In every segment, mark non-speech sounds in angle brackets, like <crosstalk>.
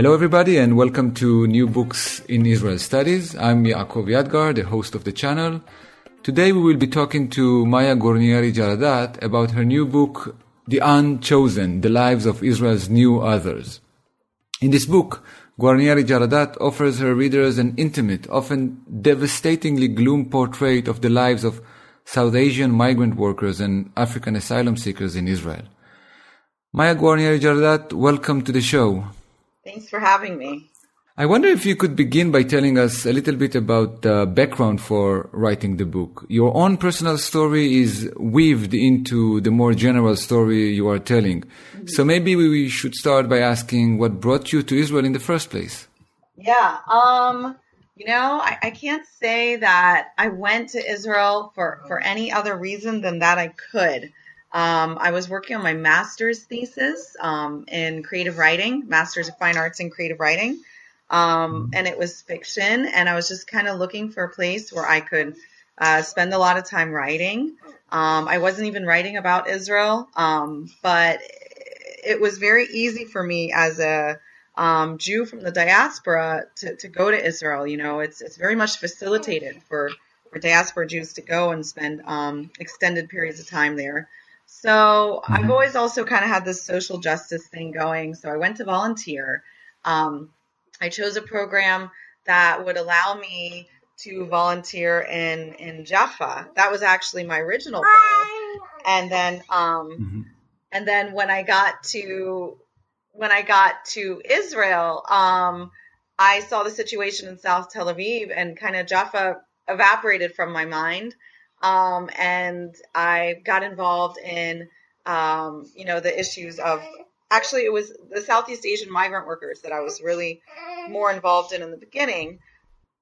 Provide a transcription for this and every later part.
Hello, everybody, and welcome to New Books in Israel Studies. I'm Yaakov Yadgar, the host of the channel. Today, we will be talking to Maya Guarnieri Jaradat about her new book, The Unchosen The Lives of Israel's New Others. In this book, Guarnieri Jaradat offers her readers an intimate, often devastatingly gloom portrait of the lives of South Asian migrant workers and African asylum seekers in Israel. Maya Guarnieri Jaradat, welcome to the show. Thanks for having me. I wonder if you could begin by telling us a little bit about the background for writing the book. Your own personal story is weaved into the more general story you are telling. Mm-hmm. So maybe we should start by asking what brought you to Israel in the first place. Yeah. Um, you know, I, I can't say that I went to Israel for, for any other reason than that I could. Um, I was working on my master's thesis um, in creative writing, master's of fine arts in creative writing, um, and it was fiction. And I was just kind of looking for a place where I could uh, spend a lot of time writing. Um, I wasn't even writing about Israel, um, but it was very easy for me as a um, Jew from the diaspora to, to go to Israel. You know, it's it's very much facilitated for for diaspora Jews to go and spend extended periods of time there. So mm-hmm. I've always also kind of had this social justice thing going. So I went to volunteer. Um, I chose a program that would allow me to volunteer in in Jaffa. That was actually my original goal. And then um, mm-hmm. and then when I got to when I got to Israel, um, I saw the situation in South Tel Aviv and kind of Jaffa evaporated from my mind. Um, and I got involved in, um, you know, the issues of actually it was the Southeast Asian migrant workers that I was really more involved in in the beginning.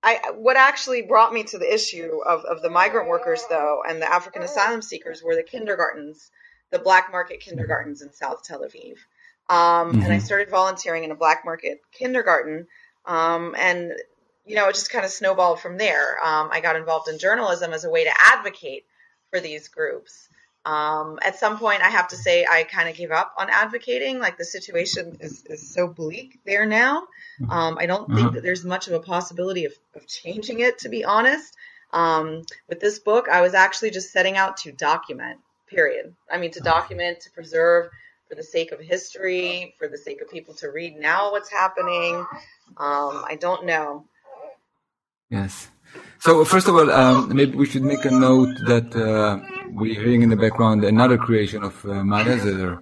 I, what actually brought me to the issue of, of the migrant workers, though, and the African asylum seekers were the kindergartens, the black market kindergartens in South Tel Aviv. Um, mm-hmm. And I mm-hmm. started volunteering in a black market kindergarten. Um, and you know, it just kind of snowballed from there. Um, I got involved in journalism as a way to advocate for these groups. Um, at some point, I have to say I kind of gave up on advocating. Like the situation is, is so bleak there now. Um, I don't think uh-huh. that there's much of a possibility of, of changing it, to be honest. Um, with this book, I was actually just setting out to document, period. I mean, to document, to preserve for the sake of history, for the sake of people to read now what's happening. Um, I don't know. Yes. So first of all, um, maybe we should make a note that uh, we're hearing in the background another creation of uh, Maya's,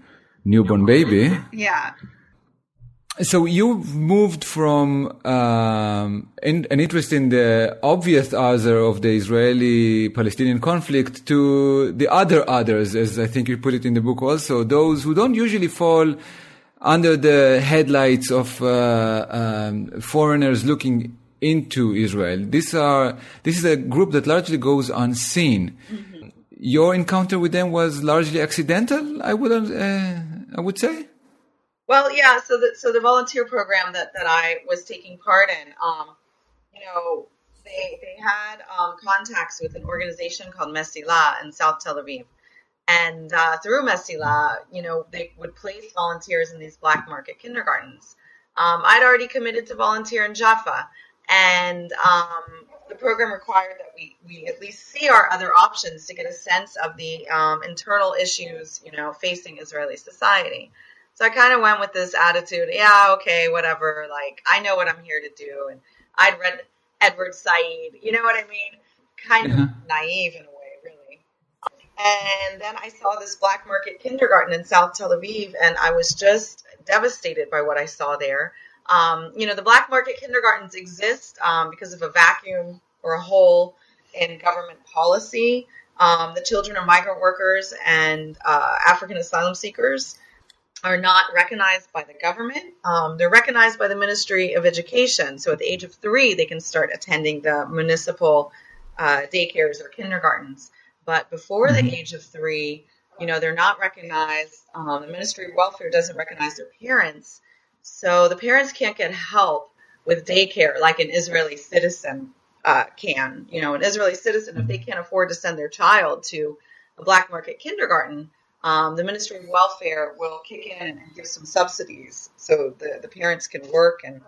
newborn baby. Yeah. So you've moved from um, in, an interest in the obvious other of the Israeli-Palestinian conflict to the other others, as I think you put it in the book also, those who don't usually fall under the headlights of uh, um, foreigners looking into Israel. These are this is a group that largely goes unseen. Mm-hmm. Your encounter with them was largely accidental. I would uh, I would say. Well, yeah. So the so the volunteer program that that I was taking part in, um, you know, they they had um, contacts with an organization called Mesilah in South Tel Aviv. And uh, through Mesilah, you know, they would place volunteers in these black market kindergartens. Um, I'd already committed to volunteer in Jaffa, and um, the program required that we, we at least see our other options to get a sense of the um, internal issues, you know, facing Israeli society. So I kind of went with this attitude, yeah, okay, whatever. Like I know what I'm here to do, and I'd read Edward Said, you know what I mean? Kind of uh-huh. naive in a way, really. And then I saw this black market kindergarten in South Tel Aviv, and I was just devastated by what I saw there. Um, you know, the black market kindergartens exist um, because of a vacuum or a hole in government policy. Um, the children of migrant workers and uh, African asylum seekers are not recognized by the government. Um, they're recognized by the Ministry of Education. So at the age of three, they can start attending the municipal uh, daycares or kindergartens. But before mm-hmm. the age of three, you know, they're not recognized. Um, the Ministry of Welfare doesn't recognize their parents. So the parents can't get help with daycare like an Israeli citizen uh, can. You know, an Israeli citizen, if they can't afford to send their child to a black market kindergarten, um, the Ministry of Welfare will kick in and give some subsidies so the, the parents can work and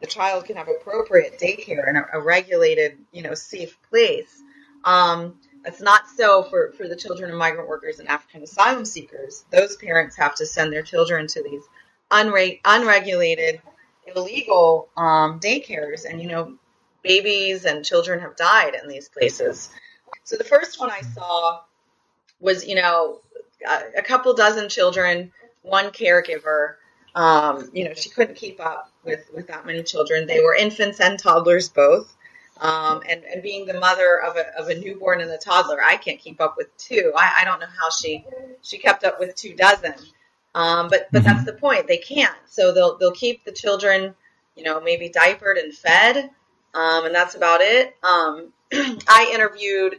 the child can have appropriate daycare in a, a regulated, you know, safe place. Um, that's not so for, for the children of migrant workers and African asylum seekers. Those parents have to send their children to these unre- unregulated, illegal um, daycares. And, you know, babies and children have died in these places. So the first one I saw was, you know, a couple dozen children, one caregiver. Um, you know, she couldn't keep up with, with that many children. They were infants and toddlers both. Um, and, and being the mother of a, of a newborn and a toddler, I can't keep up with two. I, I don't know how she, she kept up with two dozen. Um, but, but mm-hmm. that's the point. They can't. So they'll, they'll keep the children, you know, maybe diapered and fed. Um, and that's about it. Um, <clears throat> I interviewed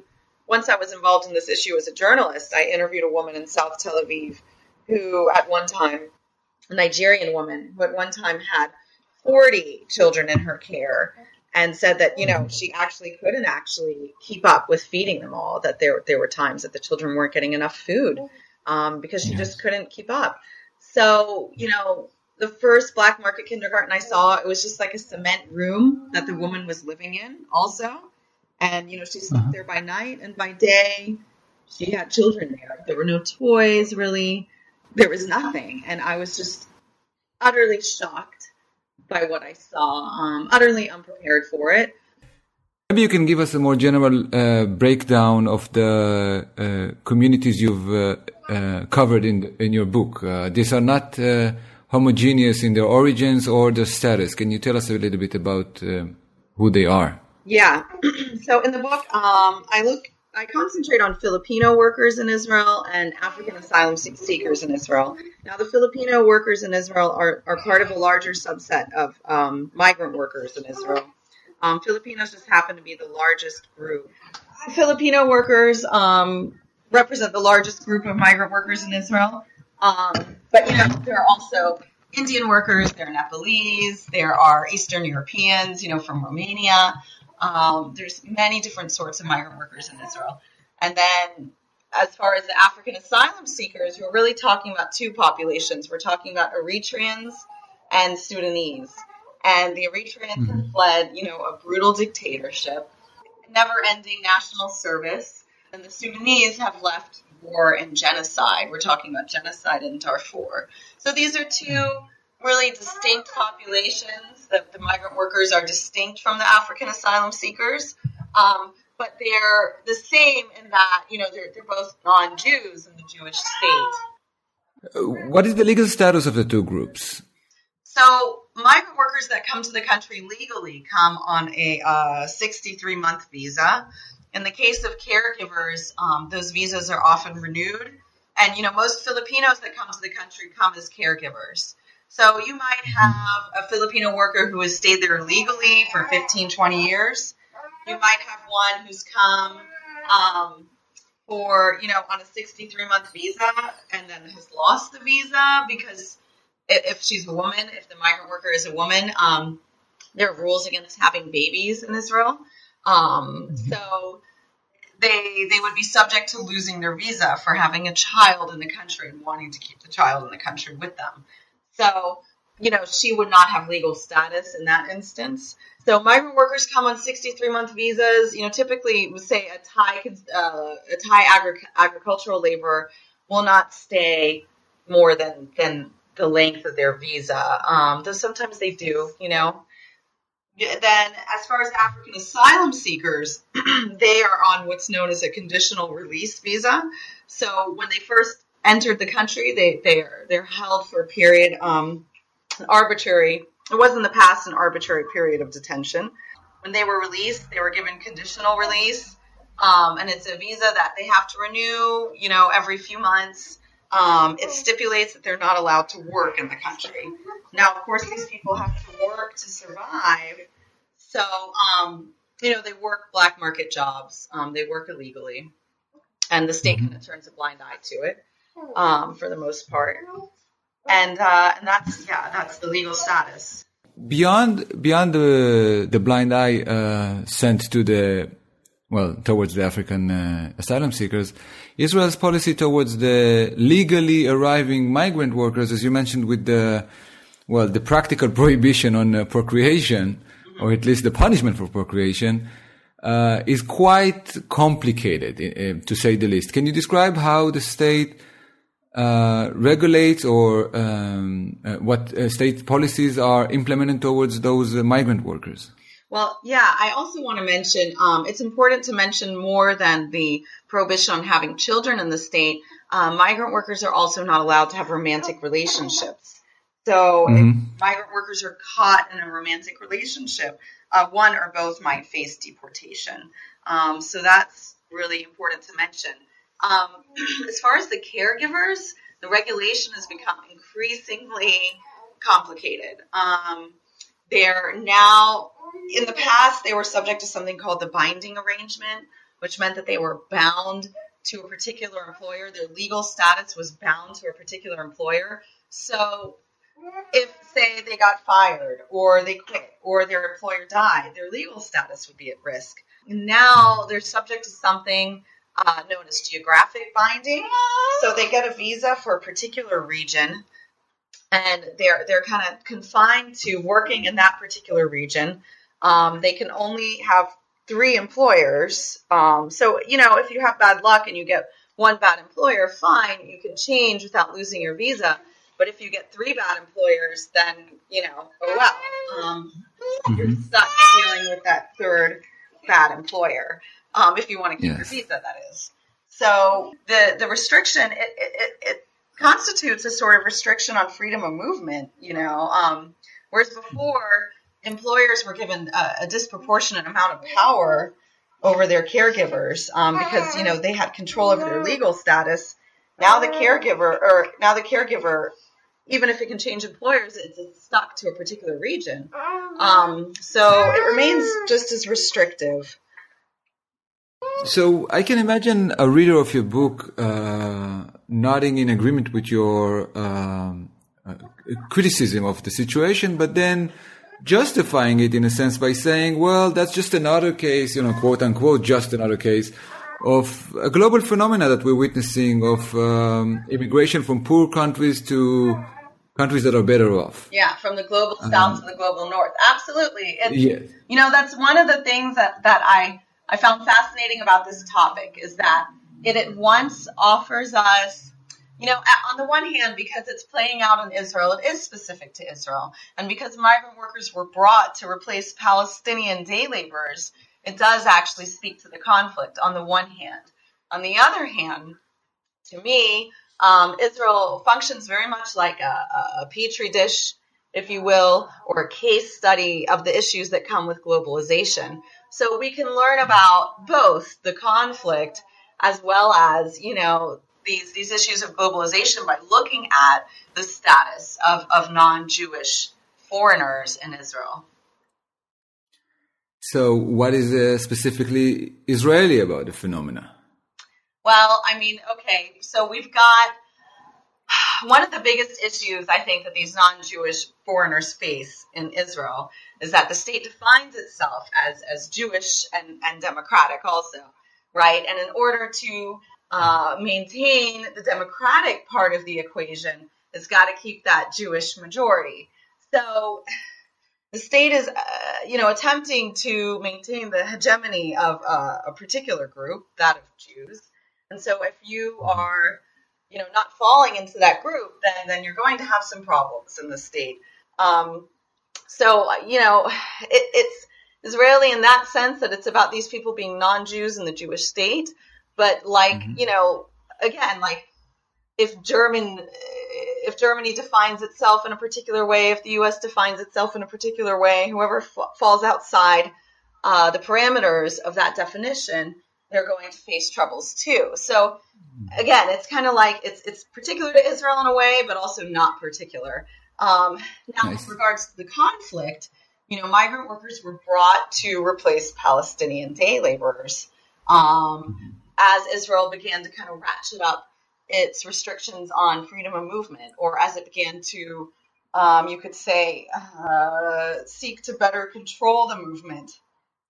once I was involved in this issue as a journalist, I interviewed a woman in South Tel Aviv who, at one time, a Nigerian woman who at one time had 40 children in her care and said that you know she actually couldn't actually keep up with feeding them all that there there were times that the children weren't getting enough food um, because she yes. just couldn't keep up so you know the first black market kindergarten i saw it was just like a cement room that the woman was living in also and, you know, she slept uh-huh. there by night and by day. She had children there. There were no toys, really. There was nothing. And I was just utterly shocked by what I saw, um, utterly unprepared for it. Maybe you can give us a more general uh, breakdown of the uh, communities you've uh, uh covered in in your book. Uh, these are not uh, homogeneous in their origins or their status. Can you tell us a little bit about who they are? Yeah. <clears throat> so in the book, um, I look, I concentrate on Filipino workers in Israel and African asylum seekers in Israel. Now, the Filipino workers in Israel are, are part of a larger subset of um, migrant workers in Israel. Um, Filipinos just happen to be the largest group. Filipino workers um, represent the largest group of migrant workers in Israel. Um, but you know, there are also Indian workers, there are Nepalese, there are Eastern Europeans, you know, from Romania. Um, there's many different sorts of migrant workers in Israel. And then as far as the African asylum seekers, we're really talking about two populations. We're talking about Eritreans and Sudanese. And the Eritreans mm-hmm. have fled, you know, a brutal dictatorship, never ending national service. And the Sudanese have left war and genocide. We're talking about genocide in Darfur. So these are two really distinct populations. The, the migrant workers are distinct from the African asylum seekers, um, but they're the same in that you know they're, they're both non-Jews in the Jewish state. Uh, what is the legal status of the two groups? So migrant workers that come to the country legally come on a uh, 63 month visa. In the case of caregivers, um, those visas are often renewed. And, you know, most Filipinos that come to the country come as caregivers. So you might have a Filipino worker who has stayed there legally for 15, 20 years. You might have one who's come um, for, you know, on a 63 month visa and then has lost the visa because if she's a woman, if the migrant worker is a woman, um, there are rules against having babies in Israel. Um, so they they would be subject to losing their visa for having a child in the country and wanting to keep the child in the country with them. So, you know, she would not have legal status in that instance. So migrant workers come on 63 month visas. You know, typically, say a Thai uh, a Thai agri- agricultural laborer will not stay more than than the length of their visa. Um, though sometimes they do. You know. Then, as far as African asylum seekers, <clears throat> they are on what's known as a conditional release visa. So when they first entered the country. They they are they're held for a period um, arbitrary. It was in the past an arbitrary period of detention. When they were released, they were given conditional release, um, and it's a visa that they have to renew, you know, every few months. Um, it stipulates that they're not allowed to work in the country. Now, of course, these people have to work to survive. So, um, you know, they work black market jobs. Um, they work illegally, and the state kind of turns a blind eye to it um, for the most part. And uh, and that's yeah, that's the legal status. Beyond beyond the the blind eye uh, sent to the well towards the African uh, asylum seekers, Israel's policy towards the legally arriving migrant workers, as you mentioned, with the well the practical <laughs> prohibition on uh, procreation, or at least the punishment for procreation. Uh, is quite complicated, to say the least. Can you describe how the state uh, regulates or um, uh, what uh, state policies are implemented towards those migrant workers? Well, yeah, I also want to mention um, it's important to mention more than the prohibition on having children in the state. Uh, migrant workers are also not allowed to have romantic relationships. So mm-hmm. if migrant workers are caught in a romantic relationship, uh, one or both might face deportation. Um, so that's really important to mention. Um, <clears throat> as far as the caregivers, the regulation has become increasingly complicated. Um, they're now, in the past, they were subject to something called the binding arrangement, which meant that they were bound to a particular employer. Their legal status was bound to a particular employer. So, if, say, they got fired or they quit or their employer died, their legal status would be at risk. Now they're subject to something uh, known as geographic binding. So they get a visa for a particular region, and they're they're kind of confined to working in that particular region. Um, they can only have three employers. Um, so you know, if you have bad luck and you get one bad employer, fine, you can change without losing your visa. But if you get three bad employers, then you know, oh well, um, mm-hmm. you're stuck dealing with that third bad employer um, if you want to keep yes. your visa, that is. So the the restriction it, it, it, constitutes a sort of restriction on freedom of movement. You know, um, whereas before employers were given a, a, disproportionate amount of power over their caregivers um, because you know they had control over their legal status. Now the caregiver or now the caregiver even if it can change employers, it's, stuck to a particular region. Um, so it remains just as restrictive. So I can imagine a reader of your book uh, nodding in agreement with your um, uh, criticism of the situation, but then justifying it in a sense by saying, "Well, that's just another case, you know, quote unquote, just another case." Of a global phenomena that we're witnessing of um, immigration from poor countries to countries that are better off. Yeah, from the global south um, to the global north. Absolutely. It's, yes. You know, that's one of the things that, that I I found fascinating about this topic is that it at once offers us, you know, on the one hand, because it's playing out in Israel, it is specific to Israel. And because migrant workers were brought to replace Palestinian day laborers, it does actually speak to the conflict on the one hand. On the other hand, to me, um, Israel functions very much like a, a petri dish, if you will, or a case study of the issues that come with globalization. So we can learn about both the conflict as well as, you know, these, these issues of globalization by looking at the status of, of non-Jewish foreigners in Israel. So what is uh, specifically Israeli about the phenomena? Well, I mean, okay, so we've got one of the biggest issues I think that these non-Jewish foreigners face in Israel is that the state defines itself as, as Jewish and, and democratic also, right? And in order to uh, maintain the democratic part of the equation, it's got to keep that Jewish majority. So the state is, uh, you know, attempting to maintain the hegemony of uh, a particular group, that of Jews. And so if you are you know, not falling into that group, then then you're going to have some problems in the state. Um, so you know, it, it's Israeli in that sense that it's about these people being non-Jews in the Jewish state, but like mm-hmm. you know, again, like if German if Germany defines itself in a particular way, if the U.S. defines itself in a particular way, whoever f- falls outside uh, the parameters of that definition, they're going to face troubles too. So again, it's kind of like it's it's particular to Israel in a way, but also not particular. Um, now, nice. with regards to the conflict, you know, migrant workers were brought to replace Palestinian day laborers um, mm-hmm. As Israel began to kind of ratchet up its restrictions on freedom of movement, or as it began to, um, you could say, uh, seek to better control the movement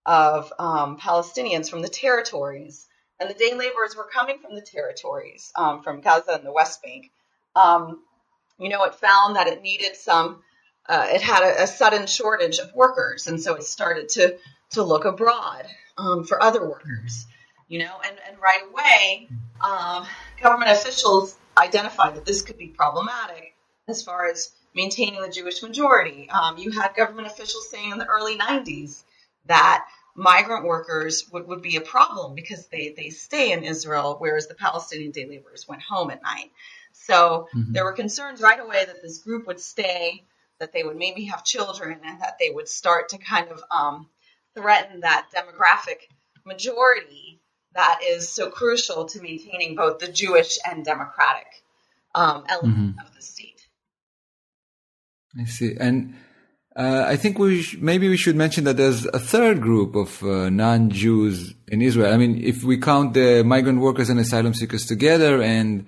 of um, Palestinians from the territories. And the day laborers were coming from the territories, um, from Gaza and the West Bank. Um, you know, it found that it needed some, uh, it had a, a, sudden shortage of workers. And so it started to, to look abroad um, for other workers, you know, and, and right away, um, government officials identified that this could be problematic as far as maintaining the Jewish majority. Um, you had government officials saying in the early 90s that migrant workers would, would be a problem because they, they stay in Israel, whereas the Palestinian day laborers went home at night. So mm-hmm. there were concerns right away that this group would stay, that they would maybe have children, and that they would start to kind of um, threaten that demographic majority that is so crucial to maintaining both the Jewish and democratic um, element mm-hmm. of the state. I see. And uh, I think we sh- maybe we should mention that there's a third group of uh, non-Jews in Israel. I mean, if we count the migrant workers and asylum seekers together, and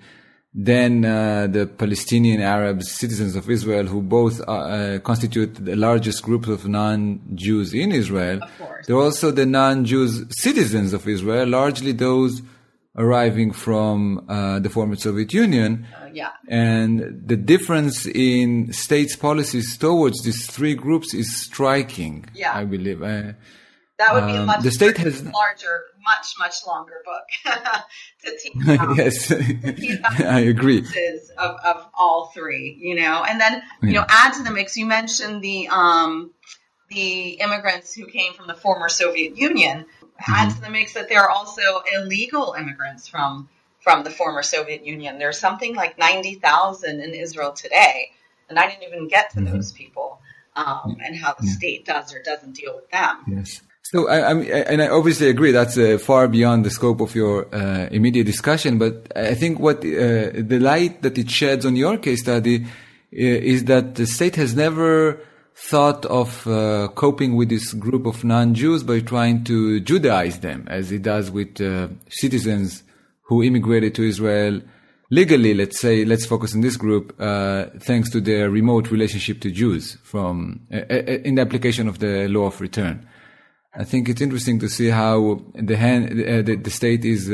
then uh, the Palestinian Arabs, citizens of Israel, who both uh, constitute the largest group of non-Jews in Israel. Of course. There are also the non-Jews citizens of Israel, largely those arriving from uh, the former Soviet Union. Uh, yeah. And the difference in states' policies towards these three groups is striking. Yeah. I believe. That would be um, a much the state has <laughs> larger, much much longer book <laughs> to teach. <laughs> yes, I agree. Of, of all three, you know, and then you yeah. know, add to the mix. You mentioned the um, the immigrants who came from the former Soviet Union add to the mix that there are also illegal immigrants from from the former Soviet Union. There's something like ninety thousand in Israel today, and I didn't even get to mm-hmm. those people um, and how the yeah. state does or doesn't deal with them. Yes. So I, I and I obviously agree that's uh, far beyond the scope of your uh, immediate discussion. But I think what uh, the light that it sheds on your case study uh, is that the state has never thought of uh, coping with this group of non-Jews by trying to Judaize them, as it does with uh, citizens who immigrated to Israel legally. Let's say, let's focus on this group, thanks to their remote relationship to Jews from in the application of the law of return. I think it's interesting to see how the, hand, uh, the, the state is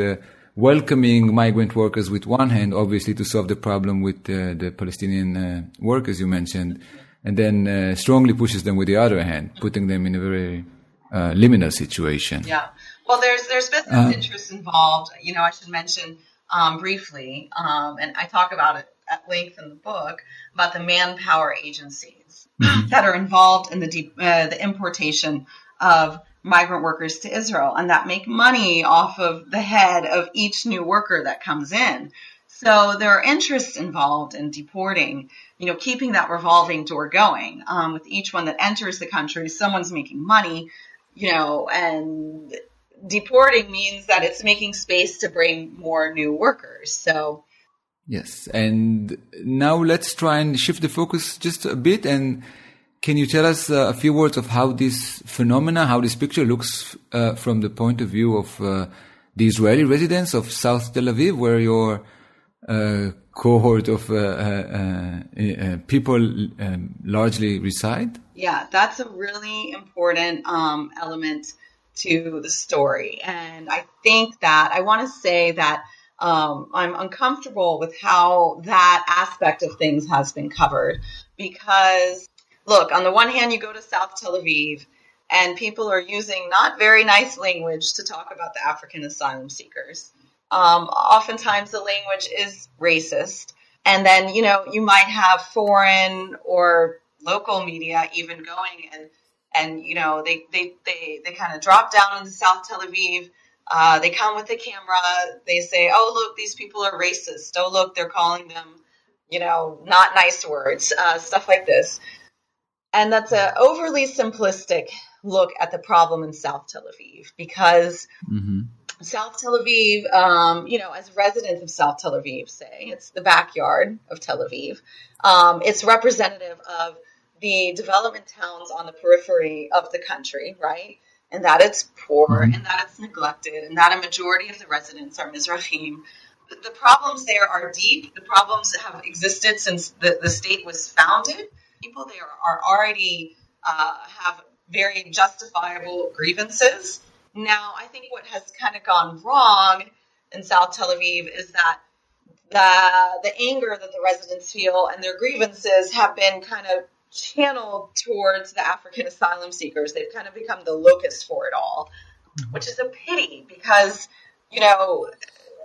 welcoming migrant workers with one hand, obviously to solve the problem with the Palestinian workers you mentioned and then uh, strongly pushes them with the other hand, putting them in a very uh, liminal situation. Yeah. Well, there's there's business uh, interests involved. You know, I should mention um, briefly, um, and I talk about it at length in the book about the manpower agencies mm-hmm. that are involved in the deep, uh, the importation of migrant workers to Israel, and that make money off of the head of each new worker that comes in. So there are interests involved in deporting you know, keeping that revolving door going. Um, with each one that enters the country, someone's making money, you know, and deporting means that it's making space to bring more new workers. So. Yes. And now let's try and shift the focus just a bit. And can you tell us uh, a few words of how this phenomena, how this picture looks uh, from the point of view of uh, the Israeli residents of South Tel Aviv, where your uh, cohort of uh, uh, people um, largely reside? Yeah, that's a really important um, element to the story. And I think that I want to say that um, I'm uncomfortable with how that aspect of things has been covered because, look, on the one hand, you go to South Tel Aviv and people are using not very nice language to talk about the African asylum seekers. Um, oftentimes the language is racist. And then, you know, you might have foreign or local media even going and, and, you know, they, they, they, they kind of drop down into South Tel Aviv. Uh, they come with the camera. They say, oh, look, these people are racist. Oh, look, they're calling them, you know, not nice words, uh, stuff like this. And that's an overly simplistic look at the problem in South Tel Aviv because mm-hmm South Tel Aviv, um, you know, as residents of South Tel Aviv say, it's the backyard of Tel Aviv. Um, it's representative of the development towns on the periphery of the country, right? And that it's poor mm-hmm. and that it's neglected and that a majority of the residents are Mizrahim. The problems there are deep. The problems have existed since the, the state was founded. People there are already uh, have very justifiable grievances. Now, I think what has kind of gone wrong in South Tel Aviv is that the the anger that the residents feel and their grievances have been kind of channeled towards the African asylum seekers. They've kind of become the locus for it all, mm-hmm. which is a pity because, you know,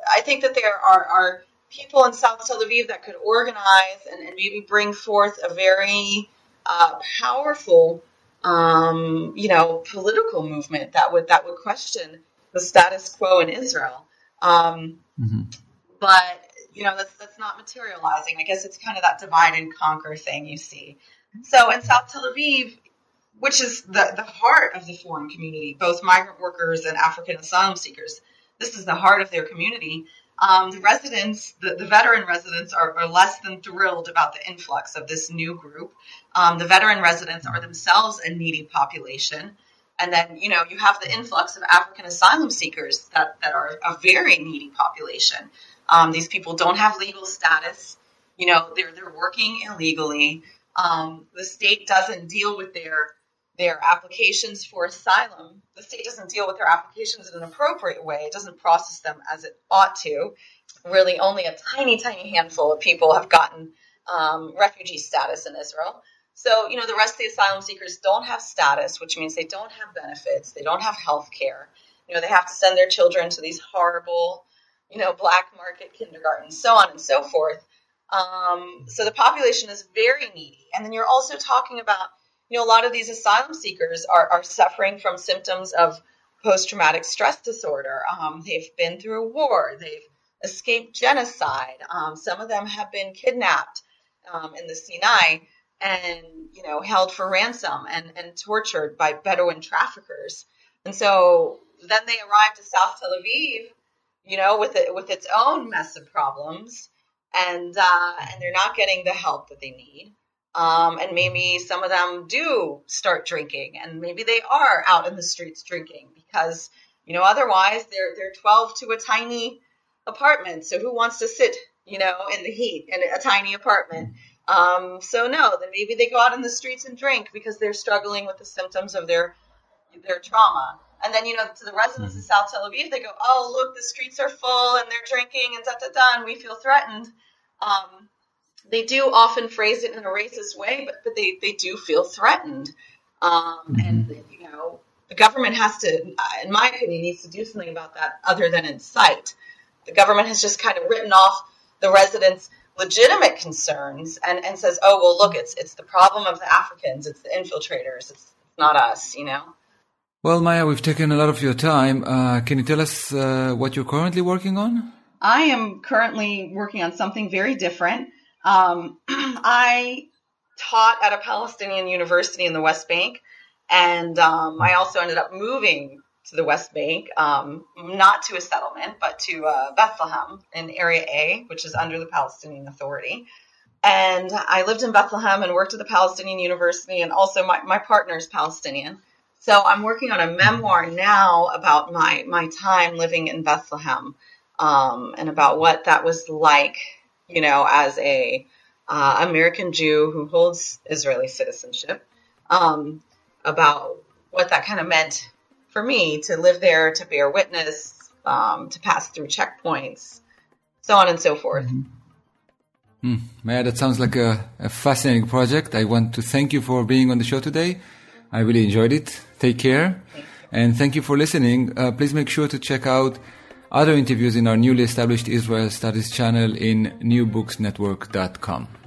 I think that there are, are people in South Tel Aviv that could organize and, and maybe bring forth a very uh, powerful, um, you know, political movement that would that would question the status quo in Israel. Um, mm-hmm. But you know, that's that's not materializing. I guess it's kind of that divide and conquer thing you see. So in South Tel Aviv, which is the, the heart of the foreign community, both migrant workers and African asylum seekers, this is the heart of their community. Um, the residents, the, the veteran residents, are, are, less than thrilled about the influx of this new group. Um, the veteran residents are themselves a needy population. And then, you know, you have the influx of African asylum seekers that, that are a very needy population. Um, these people don't have legal status. You know, they're, they're working illegally. Um, the state doesn't deal with their their applications for asylum. The state doesn't deal with their applications in an appropriate way. It doesn't process them as it ought to. Really, only a tiny, tiny handful of people have gotten um, refugee status in Israel. So, you know, the rest of the asylum seekers don't have status, which means they don't have benefits, they don't have health care. You know, they have to send their children to these horrible, you know, black market kindergartens, so on and so forth. Um, so the population is very needy. And then you're also talking about, you know, a lot of these asylum seekers are, are suffering from symptoms of post traumatic stress disorder. Um, they've been through a war, they've escaped genocide. Um, some of them have been kidnapped um, in the Sinai and, you know, held for ransom and, and tortured by Bedouin traffickers. And so then they arrive to South Tel Aviv, you know, with it, with its own mess of problems and uh, and they're not getting the help that they need. Um, and maybe some of them do start drinking, and maybe they are out in the streets drinking because you know otherwise they're they're 12 to a tiny apartment. So who wants to sit you know in the heat in a tiny apartment? Um, so no, then maybe they go out in the streets and drink because they're struggling with the symptoms of their their trauma. And then, you know, to the residents of mm-hmm. South Tel Aviv, they go, oh, look, the streets are full and they're drinking and da da da, and we feel threatened. Um, they do often phrase it in a racist way, but, but they, they do feel threatened. Um, mm-hmm. And, you know, the government has to, in my opinion, needs to do something about that other than incite. The government has just kind of written off the residents' legitimate concerns and, and says, oh, well, look, it's, it's the problem of the Africans, it's the infiltrators, it's not us, you know? Well, Maya, we've taken a lot of your time. Uh, can you tell us uh, what you're currently working on? I am currently working on something very different. Um, <clears throat> I taught at a Palestinian university in the West Bank, and um, I also ended up moving to the West Bank, um, not to a settlement, but to uh, Bethlehem in Area A, which is under the Palestinian Authority. And I lived in Bethlehem and worked at the Palestinian University, and also my, my partner is Palestinian. So I'm working on a memoir now about my, my time living in Bethlehem um, and about what that was like, you know, as a uh, American Jew who holds Israeli citizenship, um, about what that kind of meant for me to live there, to bear witness, um, to pass through checkpoints, so on and so forth. Mm-hmm. Mm, yeah, that sounds like a, a fascinating project. I want to thank you for being on the show today. I really enjoyed it. Take care. And thank you for listening. Uh, please make sure to check out other interviews in our newly established Israel Studies channel in newbooksnetwork.com.